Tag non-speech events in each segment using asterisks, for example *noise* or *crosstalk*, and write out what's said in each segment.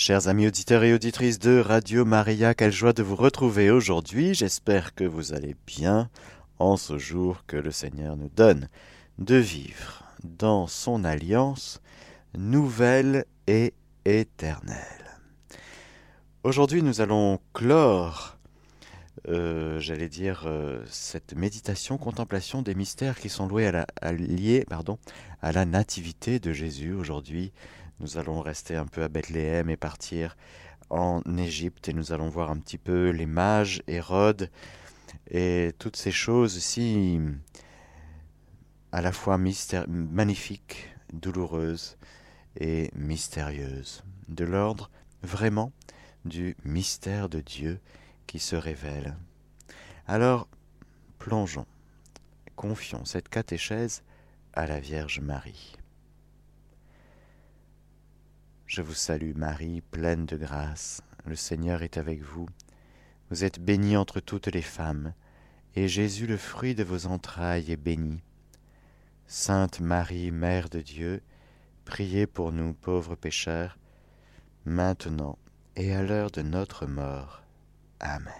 Chers amis auditeurs et auditrices de Radio Maria, quelle joie de vous retrouver aujourd'hui. J'espère que vous allez bien en ce jour que le Seigneur nous donne de vivre dans son alliance nouvelle et éternelle. Aujourd'hui, nous allons clore, euh, j'allais dire, euh, cette méditation, contemplation des mystères qui sont la, liés à la nativité de Jésus. Aujourd'hui, nous allons rester un peu à Bethléem et partir en Égypte et nous allons voir un petit peu les mages, Hérode et toutes ces choses si à la fois magnifiques, douloureuses et mystérieuses, de l'ordre vraiment du mystère de Dieu qui se révèle. Alors, plongeons, confions cette catéchèse à la Vierge Marie. Je vous salue Marie, pleine de grâce, le Seigneur est avec vous. Vous êtes bénie entre toutes les femmes, et Jésus, le fruit de vos entrailles, est béni. Sainte Marie, Mère de Dieu, priez pour nous pauvres pécheurs, maintenant et à l'heure de notre mort. Amen.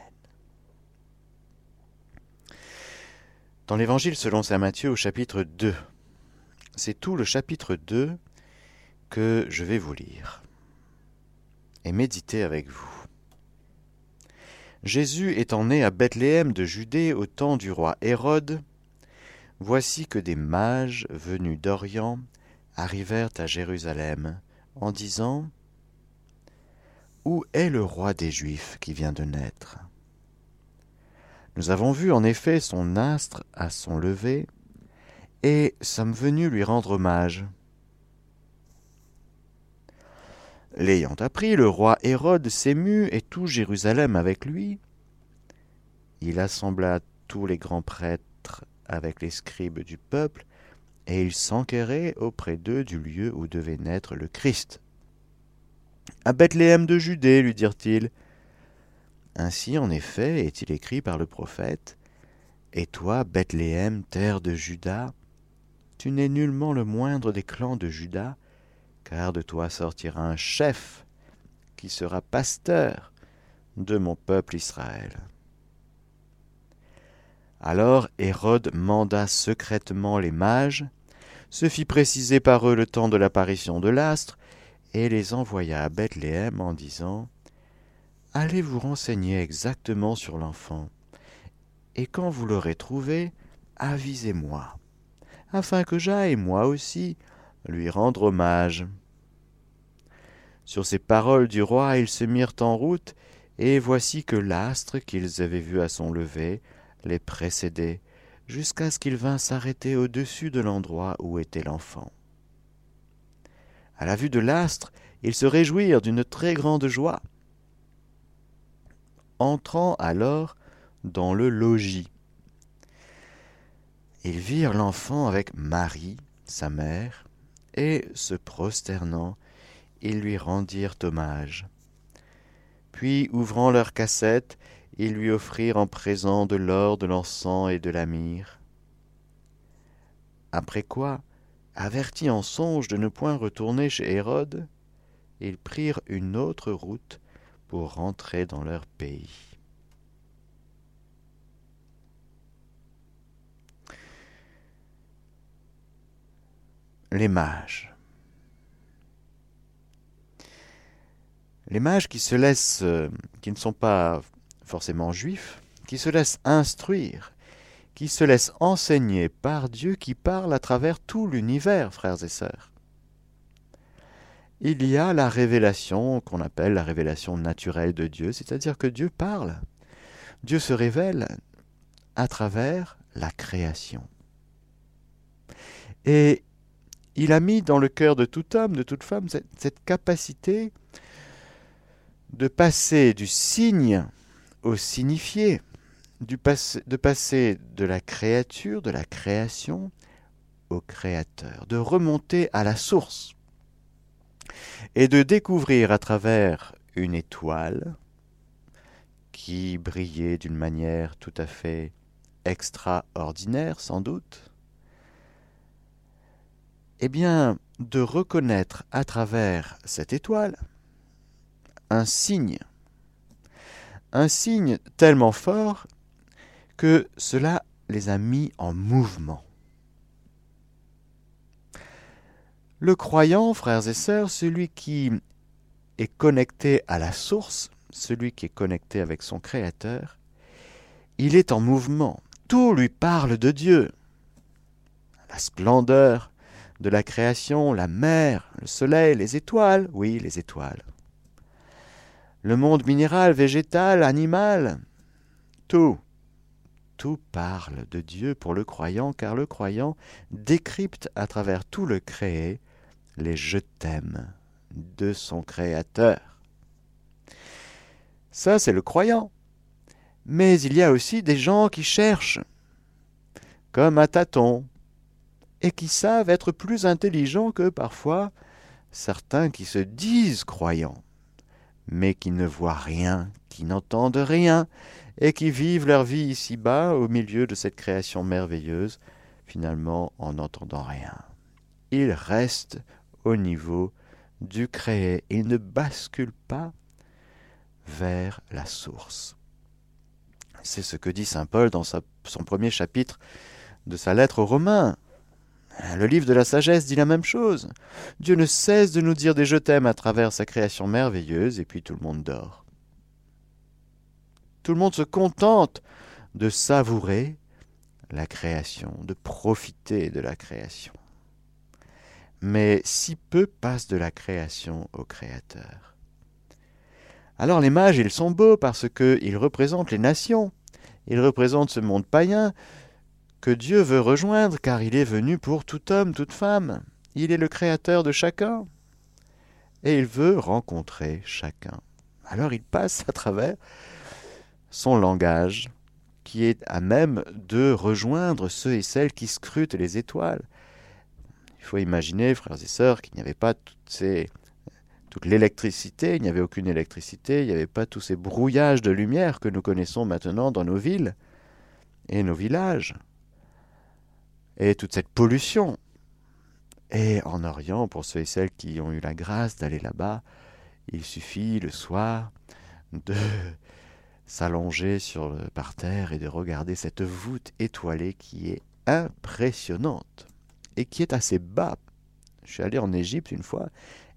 Dans l'Évangile selon Saint Matthieu au chapitre 2, c'est tout le chapitre 2 que je vais vous lire et méditer avec vous. Jésus étant né à Bethléem de Judée au temps du roi Hérode, voici que des mages venus d'Orient arrivèrent à Jérusalem en disant Où est le roi des Juifs qui vient de naître? Nous avons vu en effet son astre à son lever, et sommes venus lui rendre hommage. L'ayant appris, le roi Hérode s'émut et tout Jérusalem avec lui. Il assembla tous les grands prêtres avec les scribes du peuple, et il s'enquérait auprès d'eux du lieu où devait naître le Christ. À Bethléem de Judée, lui dirent-ils. Ainsi, en effet, est-il écrit par le prophète Et toi, Bethléem, terre de Juda, tu n'es nullement le moindre des clans de Juda, car de toi sortira un chef qui sera pasteur de mon peuple Israël. Alors Hérode manda secrètement les mages, se fit préciser par eux le temps de l'apparition de l'astre, et les envoya à Bethléem en disant Allez vous renseigner exactement sur l'enfant, et quand vous l'aurez trouvé, avisez-moi, afin que j'aille moi aussi lui rendre hommage. Sur ces paroles du roi, ils se mirent en route, et voici que l'astre qu'ils avaient vu à son lever les précédait, jusqu'à ce qu'il vînt s'arrêter au-dessus de l'endroit où était l'enfant. À la vue de l'astre, ils se réjouirent d'une très grande joie. Entrant alors dans le logis, ils virent l'enfant avec Marie, sa mère, et, se prosternant, ils lui rendirent hommage. Puis, ouvrant leur cassette, ils lui offrirent en présent de l'or, de l'encens et de la myrrhe. Après quoi, avertis en songe de ne point retourner chez Hérode, ils prirent une autre route pour rentrer dans leur pays. Les mages. Les mages qui se laissent, euh, qui ne sont pas forcément juifs, qui se laissent instruire, qui se laissent enseigner par Dieu qui parle à travers tout l'univers, frères et sœurs. Il y a la révélation qu'on appelle la révélation naturelle de Dieu, c'est-à-dire que Dieu parle. Dieu se révèle à travers la création. Et il a mis dans le cœur de tout homme, de toute femme, cette, capacité de passer du signe au signifié, de passer de la créature, de la création, au créateur, de remonter à la source et de découvrir à travers une étoile qui brillait d'une manière tout à fait extraordinaire sans doute, eh bien, de reconnaître à travers cette étoile un signe. Un signe tellement fort que cela les a mis en mouvement. Le croyant, frères et sœurs, celui qui est connecté à la source, celui qui est connecté avec son Créateur, il est en mouvement. Tout lui parle de Dieu. La splendeur de la création, la mer, le soleil, les étoiles, oui, les étoiles. Le monde minéral, végétal, animal, tout, tout parle de Dieu pour le croyant, car le croyant décrypte à travers tout le créé les je t'aime de son Créateur. Ça, c'est le croyant. Mais il y a aussi des gens qui cherchent, comme à tâtons, et qui savent être plus intelligents que parfois certains qui se disent croyants, mais qui ne voient rien, qui n'entendent rien, et qui vivent leur vie ici-bas au milieu de cette création merveilleuse, finalement en n'entendant rien. Ils restent au niveau du créé et ne basculent pas vers la source. C'est ce que dit Saint Paul dans son premier chapitre de sa lettre aux Romains. Le livre de la sagesse dit la même chose. Dieu ne cesse de nous dire des je t'aime à travers sa création merveilleuse, et puis tout le monde dort. Tout le monde se contente de savourer la création, de profiter de la création. Mais si peu passe de la création au Créateur. Alors les mages, ils sont beaux parce qu'ils représentent les nations, ils représentent ce monde païen, que Dieu veut rejoindre car il est venu pour tout homme, toute femme. Il est le créateur de chacun. Et il veut rencontrer chacun. Alors il passe à travers son langage qui est à même de rejoindre ceux et celles qui scrutent les étoiles. Il faut imaginer, frères et sœurs, qu'il n'y avait pas toute l'électricité, il n'y avait aucune électricité, il n'y avait pas tous ces brouillages de lumière que nous connaissons maintenant dans nos villes et nos villages et toute cette pollution. Et en Orient, pour ceux et celles qui ont eu la grâce d'aller là-bas, il suffit le soir de *laughs* s'allonger sur le parterre et de regarder cette voûte étoilée qui est impressionnante et qui est assez bas. Je suis allé en Égypte une fois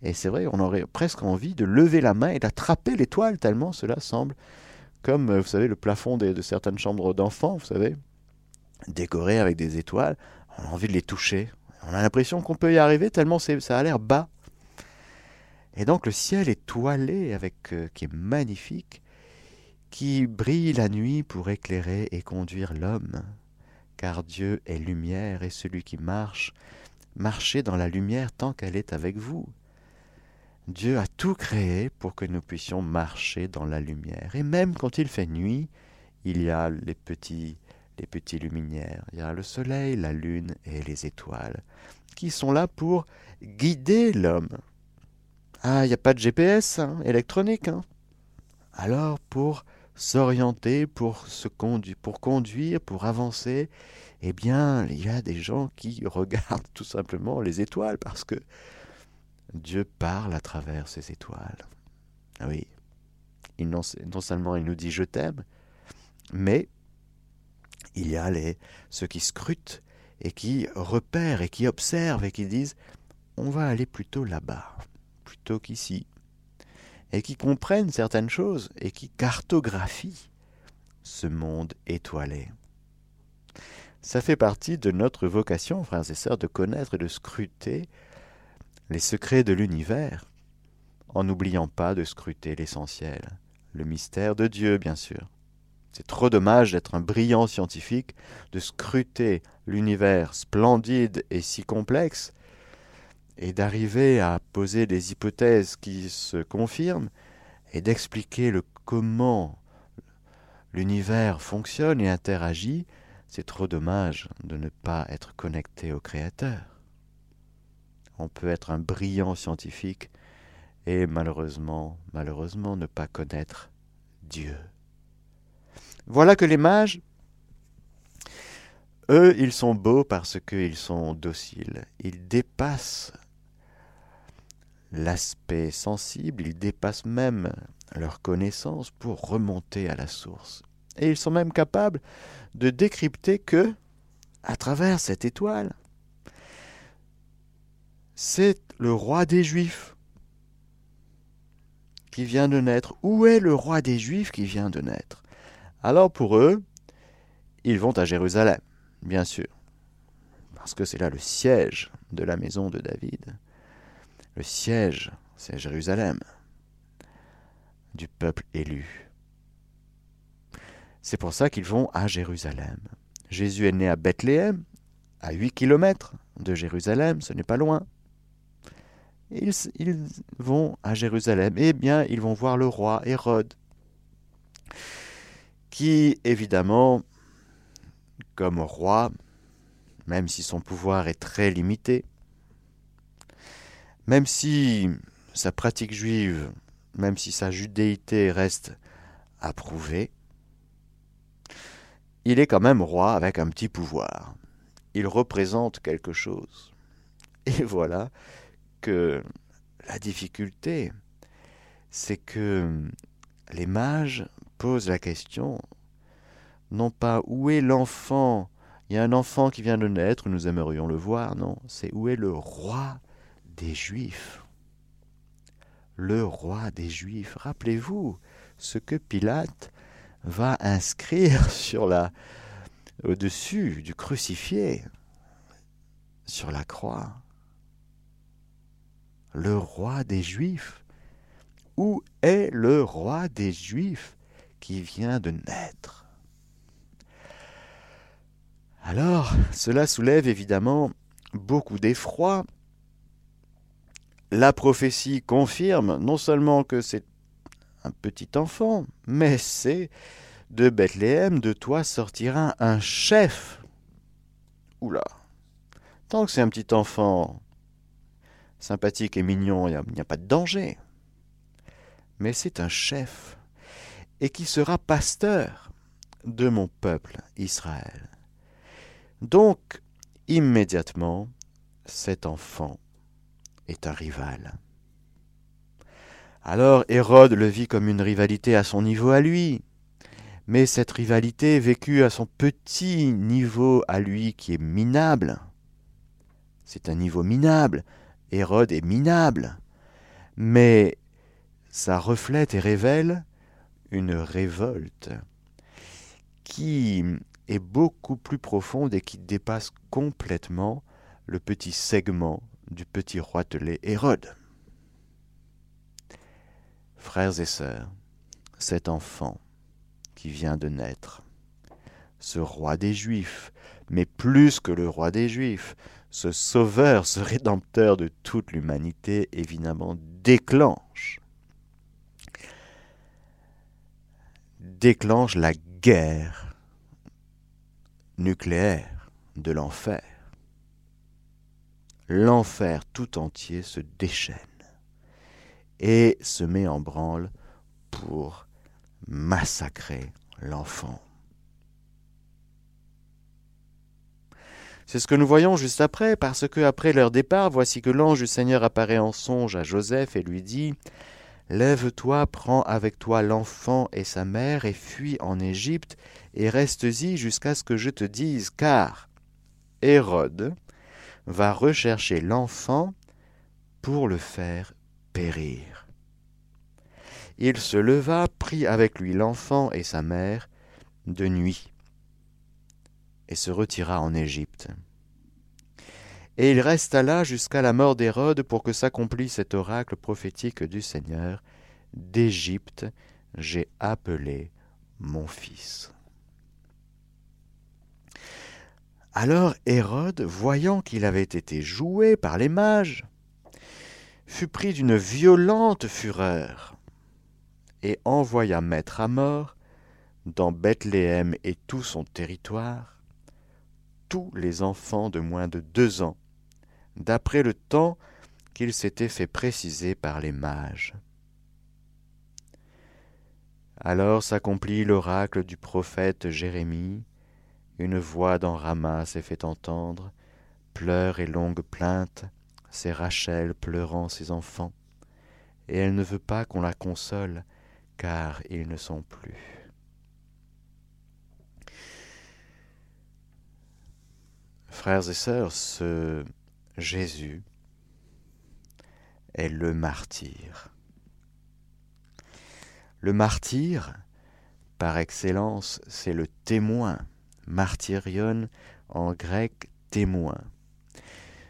et c'est vrai, on aurait presque envie de lever la main et d'attraper l'étoile tellement cela semble comme, vous savez, le plafond de certaines chambres d'enfants, vous savez, décorés avec des étoiles. On a envie de les toucher. On a l'impression qu'on peut y arriver tellement ça a l'air bas. Et donc le ciel est toilé avec euh, qui est magnifique, qui brille la nuit pour éclairer et conduire l'homme. Car Dieu est lumière et celui qui marche, marchez dans la lumière tant qu'elle est avec vous. Dieu a tout créé pour que nous puissions marcher dans la lumière. Et même quand il fait nuit, il y a les petits les petits luminaires, il y a le soleil, la lune et les étoiles, qui sont là pour guider l'homme. Ah, il n'y a pas de GPS hein, électronique. Hein. Alors, pour s'orienter, pour, se conduire, pour avancer, eh bien, il y a des gens qui *laughs* regardent tout simplement les étoiles parce que Dieu parle à travers ces étoiles. Ah oui, non seulement il nous dit je t'aime, mais il y a les, ceux qui scrutent et qui repèrent et qui observent et qui disent on va aller plutôt là-bas, plutôt qu'ici, et qui comprennent certaines choses et qui cartographient ce monde étoilé. Ça fait partie de notre vocation, frères et sœurs, de connaître et de scruter les secrets de l'univers, en n'oubliant pas de scruter l'essentiel, le mystère de Dieu, bien sûr. C'est trop dommage d'être un brillant scientifique, de scruter l'univers splendide et si complexe, et d'arriver à poser des hypothèses qui se confirment, et d'expliquer le comment l'univers fonctionne et interagit, c'est trop dommage de ne pas être connecté au Créateur. On peut être un brillant scientifique et malheureusement, malheureusement ne pas connaître Dieu. Voilà que les mages, eux, ils sont beaux parce qu'ils sont dociles. Ils dépassent l'aspect sensible, ils dépassent même leur connaissance pour remonter à la source. Et ils sont même capables de décrypter que, à travers cette étoile, c'est le roi des Juifs qui vient de naître. Où est le roi des Juifs qui vient de naître? Alors pour eux, ils vont à Jérusalem, bien sûr, parce que c'est là le siège de la maison de David. Le siège, c'est Jérusalem, du peuple élu. C'est pour ça qu'ils vont à Jérusalem. Jésus est né à Bethléem, à 8 kilomètres de Jérusalem, ce n'est pas loin. Ils, ils, vont à Jérusalem. Eh bien, ils vont voir le roi Hérode, qui, évidemment, comme roi, même si son pouvoir est très limité, même si sa pratique juive, même si sa judéité reste approuvée, il est quand même roi avec un petit pouvoir. Il représente quelque chose. Et *laughs* voilà que la difficulté, c'est que les mages posent la question, non pas où est l'enfant, il y a un enfant qui vient de naître, nous aimerions le voir, non, c'est où est le roi des Juifs? Le roi des Juifs. Rappelez-vous ce que Pilate va inscrire *laughs* sur la au-dessus du crucifié sur la croix. Le roi des Juifs. Où est le roi des Juifs? Qui vient de naître Alors, cela soulève évidemment beaucoup d'effroi la prophétie confirme non seulement que c'est un petit enfant, mais c'est de Bethléem, de toi sortira un chef. Oula. Tant que c'est un petit enfant sympathique et mignon, il n'y a, a, pas de danger. Mais c'est un chef, et qui sera pasteur de mon peuple Israël. Donc, immédiatement, cet enfant est un rival. Alors Hérode le vit comme une rivalité à son niveau à lui, mais cette rivalité vécue à son petit niveau à lui qui est minable. C'est un niveau minable. Hérode est minable. Mais ça reflète et révèle une révolte qui est beaucoup plus profonde et qui dépasse complètement le petit segment du petit roitelet Hérode. Frères et sœurs, cet enfant qui vient de naître, ce roi des Juifs, mais plus que le roi des Juifs, ce sauveur, ce rédempteur de toute l'humanité, évidemment, déclenche, déclenche la guerre nucléaire de l'enfer l'enfer tout entier se déchaîne et se met en branle pour massacrer l'enfant. C'est ce que nous voyons juste après, parce que après leur départ, voici que l'ange du Seigneur apparaît en songe à Joseph et lui dit Lève-toi, prends avec toi l'enfant et sa mère, et fuis en Égypte, et reste-y jusqu'à ce que je te dise, car Hérode, va rechercher l'enfant pour le faire périr. Il se leva, prit avec lui l'enfant et sa mère de nuit, et se retira en Égypte. Et il resta là jusqu'à la mort d'Hérode pour que s'accomplisse cet oracle prophétique du Seigneur. D'Égypte j'ai appelé mon fils. Alors Hérode, voyant qu'il avait été joué par les mages, fut pris d'une violente fureur, et envoya mettre à mort, dans Bethléem et tout son territoire, tous les enfants de moins de deux ans, d'après le temps qu'il s'était fait préciser par les mages. Alors s'accomplit l'oracle du prophète Jérémie, une voix dans Rama s'est fait entendre, pleurs et longues plaintes, c'est Rachel pleurant ses enfants. et elle ne veut pas qu'on la console, car ils ne sont plus. Frères et sœurs, ce Jésus est le martyr. Le martyr, par excellence, c'est le témoin. Martyrion en grec témoin.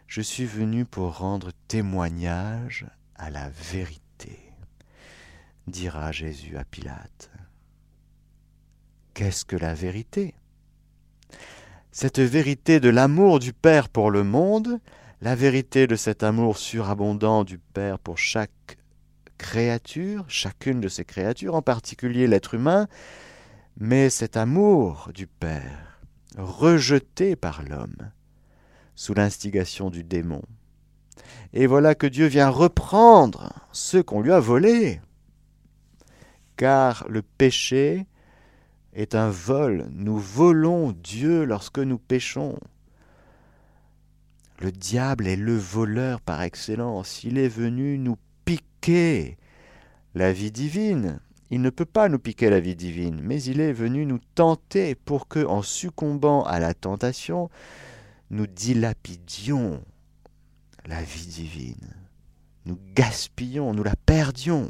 Je suis venu pour rendre témoignage à la vérité, dira Jésus à Pilate. Qu'est-ce que la vérité? Cette vérité de l'amour du Père pour le monde, la vérité de cet amour surabondant du Père pour chaque créature, chacune de ces créatures, en particulier l'être humain, mais cet amour du Père, rejeté par l'homme, sous l'instigation du démon, et voilà que Dieu vient reprendre ce qu'on lui a volé. Car le péché est un vol. Nous volons Dieu lorsque nous péchons. Le diable est le voleur par excellence. Il est venu nous piquer la vie divine. Il ne peut pas nous piquer la vie divine, mais il est venu nous tenter pour que, en succombant à la tentation, nous dilapidions la vie divine. Nous gaspillons, nous la perdions.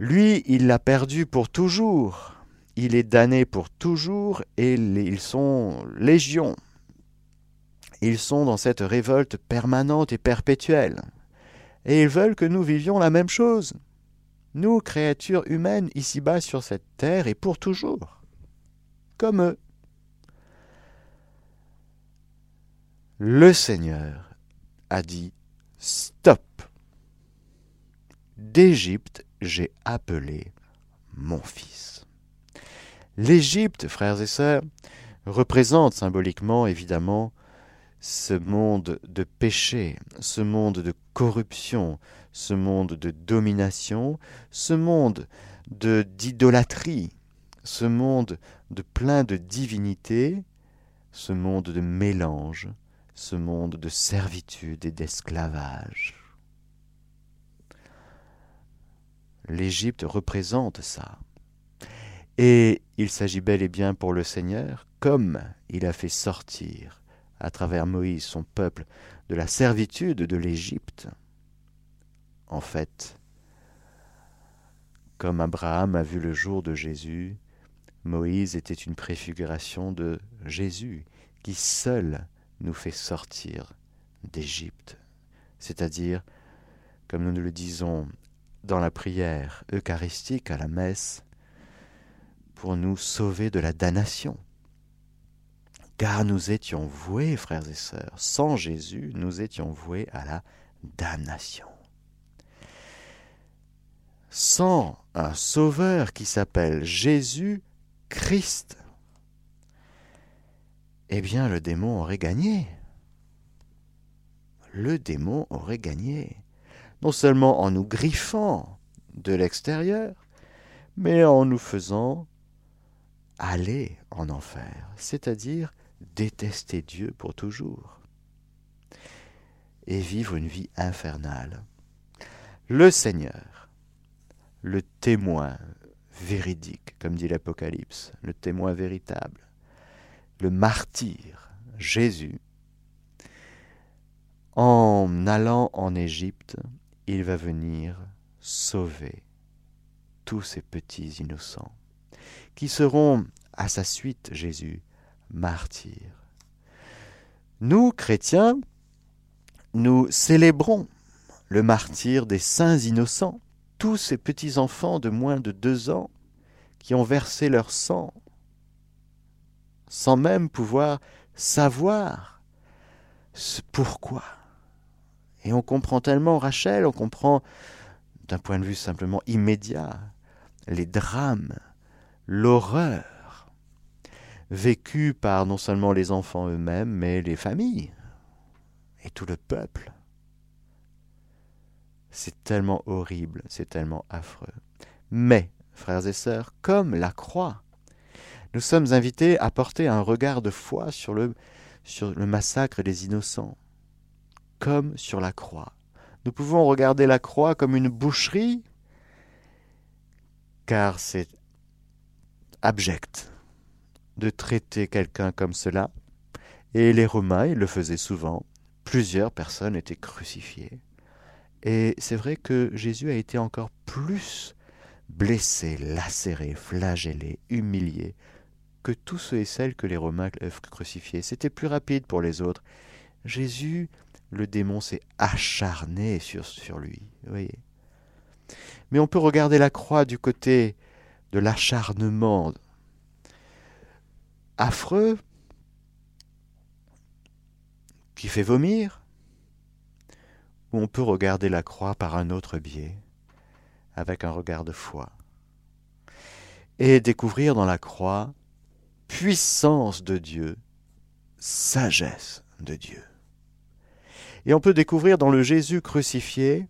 Lui, il l'a perdu pour toujours. Il est damné pour toujours et ils sont légions. Ils sont dans cette révolte permanente et perpétuelle. Et ils veulent que nous vivions la même chose. Nous, créatures humaines, ici-bas sur cette terre et pour toujours. Comme eux. le Seigneur a dit Stop D'Égypte, j'ai appelé mon fils. L'Égypte, frères et sœurs, représente symboliquement, évidemment, ce monde de péché, ce monde de corruption, ce monde de domination, ce monde de d'idolâtrie, ce monde de plein de divinité, ce monde de mélange, ce monde de servitude et d'esclavage. L'Égypte représente ça. Et il s'agit bel et bien pour le Seigneur, comme il a fait sortir à travers Moïse son peuple de la servitude de l'Égypte. En fait, comme Abraham a vu le jour de Jésus, Moïse était une préfiguration de Jésus, qui seul nous fait sortir d'Égypte, c'est-à-dire, comme nous le disons dans la prière eucharistique à la messe, pour nous sauver de la damnation. Car nous étions voués, frères et sœurs, sans Jésus, nous étions voués à la damnation. Sans un sauveur qui s'appelle Jésus Christ, eh bien le démon aurait gagné. Le démon aurait gagné, non seulement en nous griffant de l'extérieur, mais en nous faisant aller en enfer, c'est-à-dire détester Dieu pour toujours et vivre une vie infernale. Le Seigneur, le témoin véridique, comme dit l'Apocalypse, le témoin véritable, le martyr Jésus, en allant en Égypte, il va venir sauver tous ces petits innocents, qui seront à sa suite, Jésus, martyrs. Nous, chrétiens, nous célébrons le martyr des saints innocents, tous ces petits enfants de moins de deux ans qui ont versé leur sang sans même pouvoir savoir ce pourquoi. Et on comprend tellement Rachel, on comprend d'un point de vue simplement immédiat les drames, l'horreur vécue par non seulement les enfants eux-mêmes, mais les familles et tout le peuple. C'est tellement horrible, c'est tellement affreux. Mais, frères et sœurs, comme la croix nous sommes invités à porter un regard de foi sur le, sur le massacre des innocents, comme sur la croix. Nous pouvons regarder la croix comme une boucherie, car c'est abject de traiter quelqu'un comme cela. Et les Romains, ils le faisaient souvent. Plusieurs personnes étaient crucifiées. Et c'est vrai que Jésus a été encore plus blessé, lacéré, flagellé, humilié que tous ceux et celles que les Romains avaient crucifiés. C'était plus rapide pour les autres. Jésus, le démon s'est acharné sur, sur lui. Voyez. Mais on peut regarder la croix du côté de l'acharnement affreux qui fait vomir, ou on peut regarder la croix par un autre biais, avec un regard de foi, et découvrir dans la croix puissance de Dieu, sagesse de Dieu. Et on peut découvrir dans le Jésus crucifié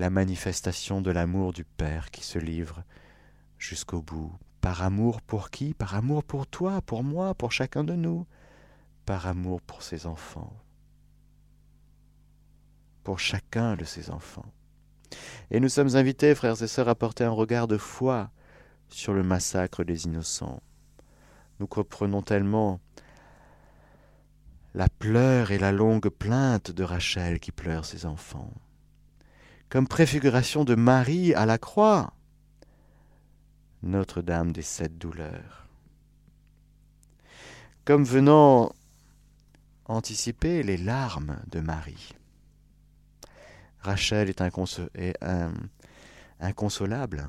la manifestation de l'amour du Père qui se livre jusqu'au bout. Par amour pour qui? Par amour pour toi, pour moi, pour chacun de nous. Par amour pour ses enfants. Pour chacun de ses enfants. Et nous sommes invités, frères et sœurs, à porter un regard de foi sur le massacre des innocents. Nous comprenons tellement la pleure et la longue plainte de Rachel qui pleure ses enfants, comme préfiguration de Marie à la croix, Notre-Dame des sept douleurs, comme venant anticiper les larmes de Marie. Rachel est, inconsolable.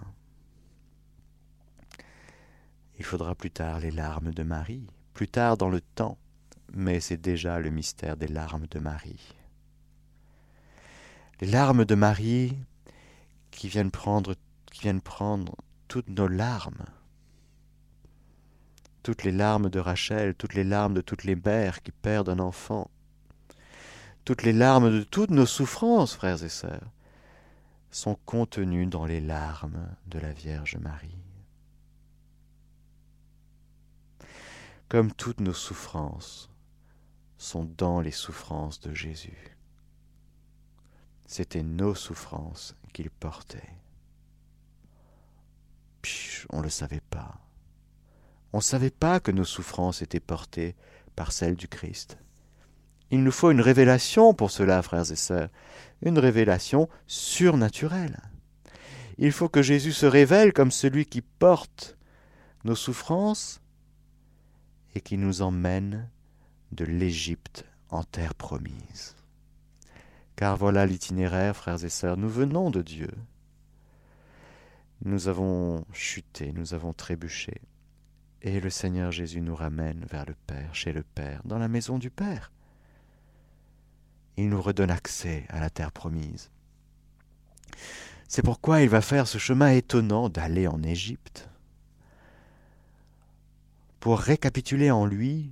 Il faudra plus tard les larmes de Marie, plus tard dans le temps, mais c'est déjà le mystère des larmes de Marie. Les larmes de Marie qui viennent prendre, qui viennent prendre toutes nos larmes, toutes les larmes de Rachel, toutes les larmes de toutes les mères qui perdent un enfant, toutes les larmes de toutes nos souffrances, frères et sœurs, sont contenues dans les larmes de la Vierge Marie. Comme toutes nos souffrances, sont dans les souffrances de Jésus. C'était nos souffrances qu'il portait. On ne le savait pas. On ne savait pas que nos souffrances étaient portées par celles du Christ. Il nous faut une révélation pour cela, frères et sœurs, une révélation surnaturelle. Il faut que Jésus se révèle comme celui qui porte nos souffrances et qui nous emmène de l'Égypte en terre promise. Car voilà l'itinéraire, frères et sœurs, nous venons de Dieu. Nous avons chuté, nous avons trébuché, et le Seigneur Jésus nous ramène vers le Père, chez le Père, dans la maison du Père. Il nous redonne accès à la terre promise. C'est pourquoi il va faire ce chemin étonnant d'aller en Égypte, pour récapituler en lui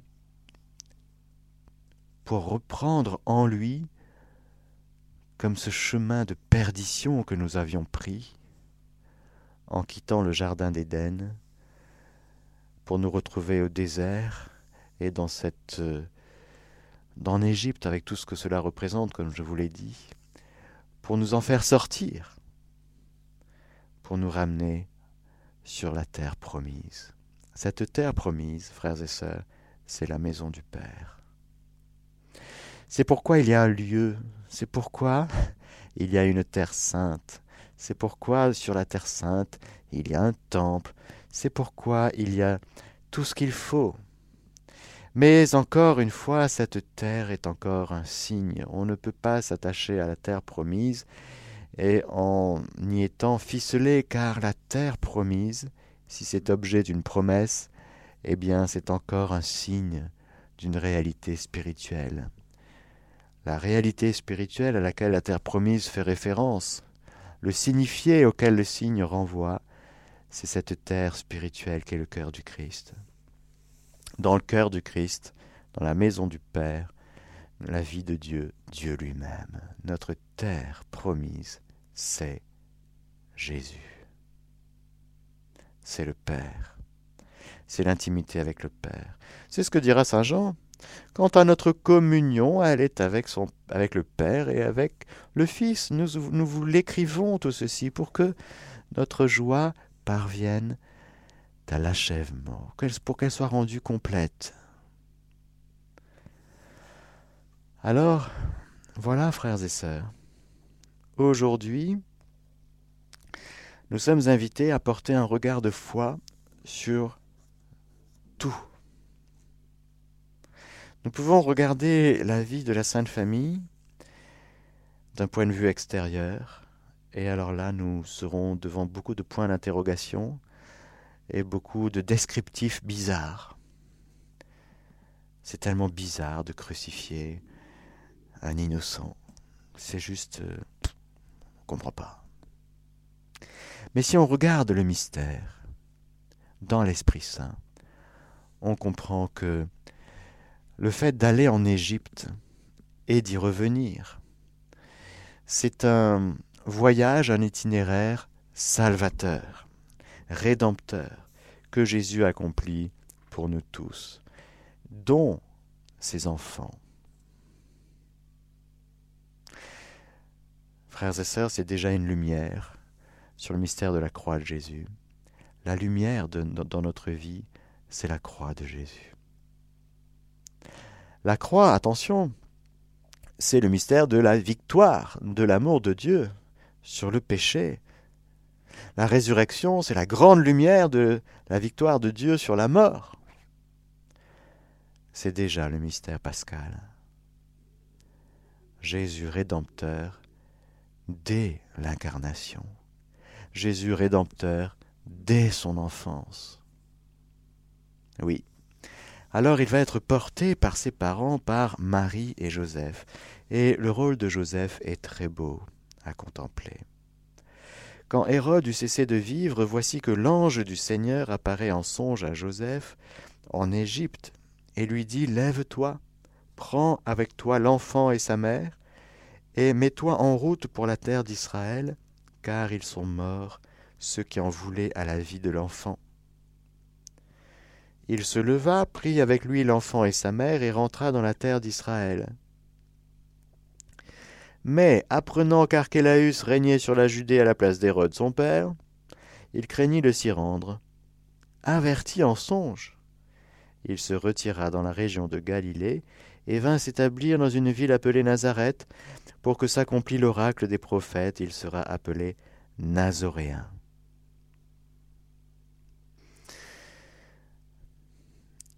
pour reprendre en lui comme ce chemin de perdition que nous avions pris en quittant le jardin d'Éden pour nous retrouver au désert et dans cette dans l'Égypte avec tout ce que cela représente comme je vous l'ai dit pour nous en faire sortir pour nous ramener sur la terre promise. Cette terre promise frères et sœurs c'est la maison du Père. C'est pourquoi il y a un lieu, c'est pourquoi *laughs* il y a une terre sainte, c'est pourquoi sur la terre sainte il y a un temple, c'est pourquoi il y a tout ce qu'il faut. Mais encore une fois, cette terre est encore un signe. On ne peut pas s'attacher à la terre promise et en y étant ficelé, car la terre promise, si c'est objet d'une promesse, eh bien c'est encore un signe d'une réalité spirituelle la réalité spirituelle à laquelle la terre promise fait référence, le signifié auquel le signe renvoie, c'est cette terre spirituelle qui est le cœur du Christ. Dans le cœur du Christ, dans la maison du Père, la vie de Dieu, Dieu lui-même, notre terre promise, c'est Jésus. C'est le Père. C'est l'intimité avec le Père. C'est ce que dira Saint Jean. Quant à notre communion, elle est avec, le Père et avec le Fils. Nous vous l'écrivons tout ceci pour que notre joie parvienne à l'achèvement, pour qu'elle soit rendue complète. Alors, voilà, frères et sœurs, aujourd'hui, nous sommes invités à porter un regard de foi sur tout. Nous pouvons regarder la vie de la Sainte Famille d'un point de vue extérieur, et alors là, nous serons devant beaucoup de points d'interrogation et beaucoup de descriptifs bizarres. C'est tellement bizarre de crucifier un innocent. C'est juste... Euh, on ne comprend pas. Mais si on regarde le mystère dans l'Esprit Saint, on comprend que le fait d'aller en Égypte et d'y revenir, c'est un voyage, un itinéraire salvateur, rédempteur, que Jésus accomplit pour nous tous, dont ses enfants. Frères et sœurs, c'est déjà une lumière sur le mystère de la croix de Jésus. La lumière dans notre vie, c'est la croix de Jésus. La croix, attention, c'est le mystère de la victoire de l'amour de Dieu sur le péché. La résurrection, c'est la grande lumière de la victoire de Dieu sur la mort. C'est déjà le mystère pascal. Jésus rédempteur dès l'incarnation. Jésus rédempteur dès son enfance. Oui. Alors il va être porté par ses parents, par Marie et Joseph. Et le rôle de Joseph est très beau à contempler. Quand Hérode eut cessé de vivre, voici que l'ange du Seigneur apparaît en songe à Joseph en Égypte et lui dit Lève-toi, prends avec toi l'enfant et sa mère, et mets-toi en route pour la terre d'Israël, car ils sont morts, ceux qui en voulaient à la vie de l'enfant. Il se leva, prit avec lui l'enfant et sa mère, et rentra dans la terre d'Israël. Mais, apprenant qu'Archélaüs régnait sur la Judée à la place d'Hérode son père, il craignit de s'y rendre. Averti en songe, il se retira dans la région de Galilée et vint s'établir dans une ville appelée Nazareth, pour que s'accomplît l'oracle des prophètes, il sera appelé Nazoréen.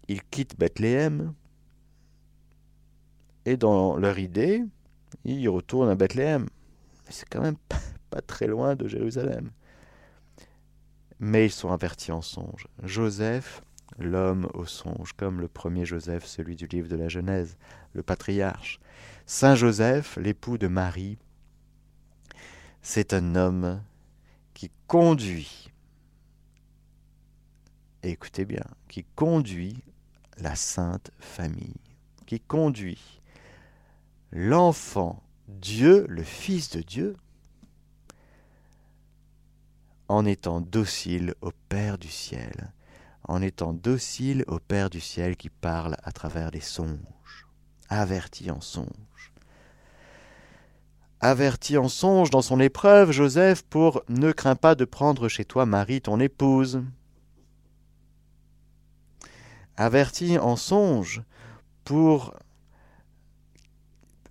Ils quittent Bethléem, et dans leur idée, ils retournent à Bethléem. C'est quand même pas très loin de Jérusalem. Mais ils sont avertis en songe. Joseph, l'homme au songe, comme le premier Joseph, celui du livre de la Genèse, le patriarche. Saint Joseph, l'époux de Marie, c'est un homme qui conduit, écoutez bien, qui conduit la sainte famille, qui conduit l'enfant Dieu, le Fils de Dieu, en étant docile au Père du ciel, en étant docile au Père du ciel qui parle à travers les songes, averti en songe. Averti en songe dans son épreuve, Joseph, pour ne crains pas de prendre chez toi Marie, ton épouse. Averti en songe pour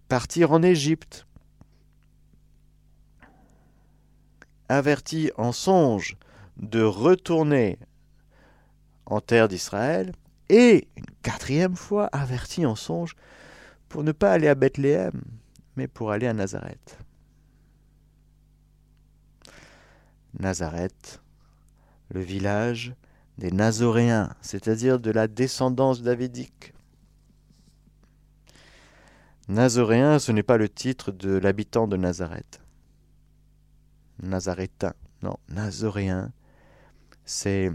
partir en Égypte. Averti en songe de retourner en terre d'Israël, et une quatrième fois averti en songe pour ne pas aller à Bethléem, mais pour aller à Nazareth. Nazareth, le village des Nazoréens, c'est-à-dire de la descendance davidique. Nazoréen, ce n'est pas le titre de l'habitant de Nazareth. Nazarétain, non, Nazoréen, c'est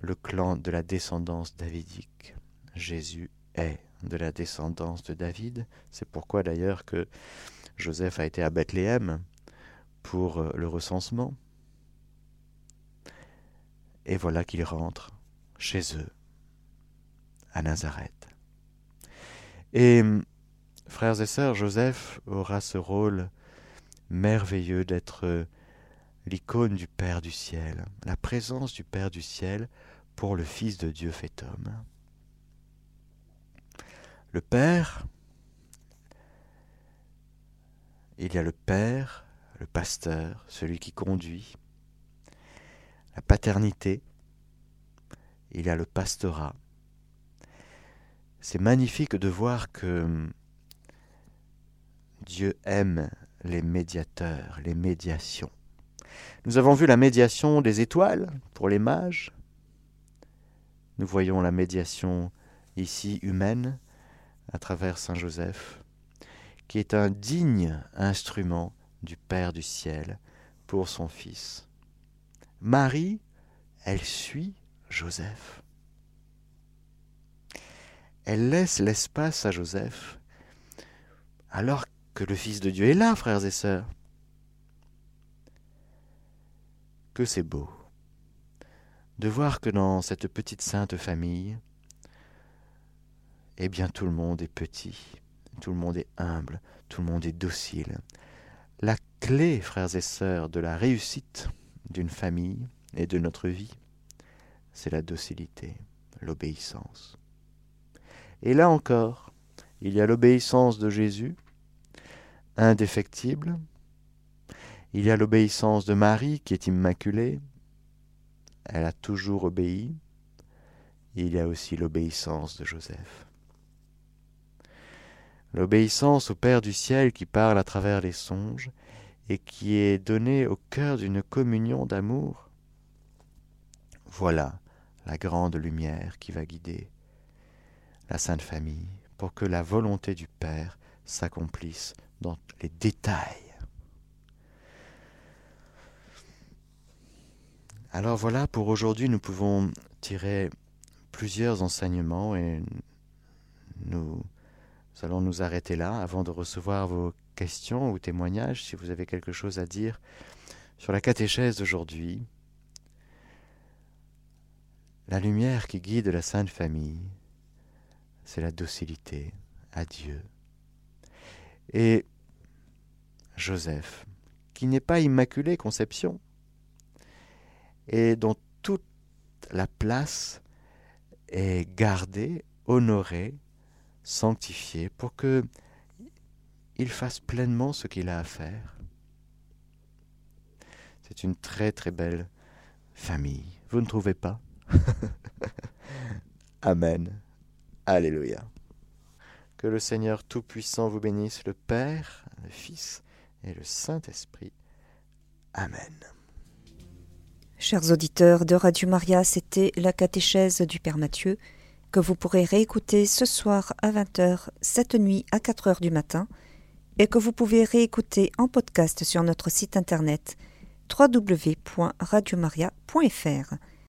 le clan de la descendance davidique. Jésus est de la descendance de David. C'est pourquoi d'ailleurs que Joseph a été à Bethléem pour euh, le recensement. Et voilà qu'il rentre chez eux, à Nazareth. Et frères et sœurs, Joseph aura ce rôle merveilleux d'être l'icône du Père du ciel, la présence du Père du ciel pour le Fils de Dieu fait homme. Le Père, il y a le Père, le pasteur, celui qui conduit, la paternité, il y a le pastorat. C'est magnifique de voir que Dieu aime les médiateurs, les médiations. Nous avons vu la médiation des étoiles pour les mages. Nous voyons la médiation ici humaine à travers Saint Joseph, qui est un digne instrument du Père du ciel pour son Fils. Marie, elle suit Joseph. Elle laisse l'espace à Joseph alors que le Fils de Dieu est là, frères et sœurs. Que c'est beau de voir que dans cette petite sainte famille, eh bien tout le monde est petit, tout le monde est humble, tout le monde est docile. La clé, frères et sœurs, de la réussite d'une famille et de notre vie, c'est la docilité, l'obéissance. Et là encore, il y a l'obéissance de Jésus, indéfectible, il y a l'obéissance de Marie qui est immaculée, elle a toujours obéi, il y a aussi l'obéissance de Joseph. L'obéissance au Père du ciel qui parle à travers les songes et qui est donnée au cœur d'une communion d'amour. Voilà la grande lumière qui va guider la Sainte Famille pour que la volonté du Père s'accomplisse dans les détails. Alors voilà, pour aujourd'hui, nous pouvons tirer plusieurs enseignements et nous allons nous arrêter là avant de recevoir vos questions ou témoignages si vous avez quelque chose à dire sur la catéchèse d'aujourd'hui. La lumière qui guide la Sainte Famille, c'est la docilité à Dieu. Et Joseph, qui n'est pas immaculé conception, et dont toute la place est gardée, honorée, sanctifiée, pour que il fasse pleinement ce qu'il a à faire. C'est une très très belle famille. Vous ne trouvez pas? *laughs* Amen. Alléluia. Que le Seigneur Tout-Puissant vous bénisse, le Père, le Fils et le Saint-Esprit. Amen. Chers auditeurs de Radio Maria, c'était la catéchèse du Père Mathieu que vous pourrez réécouter ce soir à 20h, cette nuit à 4h du matin et que vous pouvez réécouter en podcast sur notre site internet www.radiomaria.fr.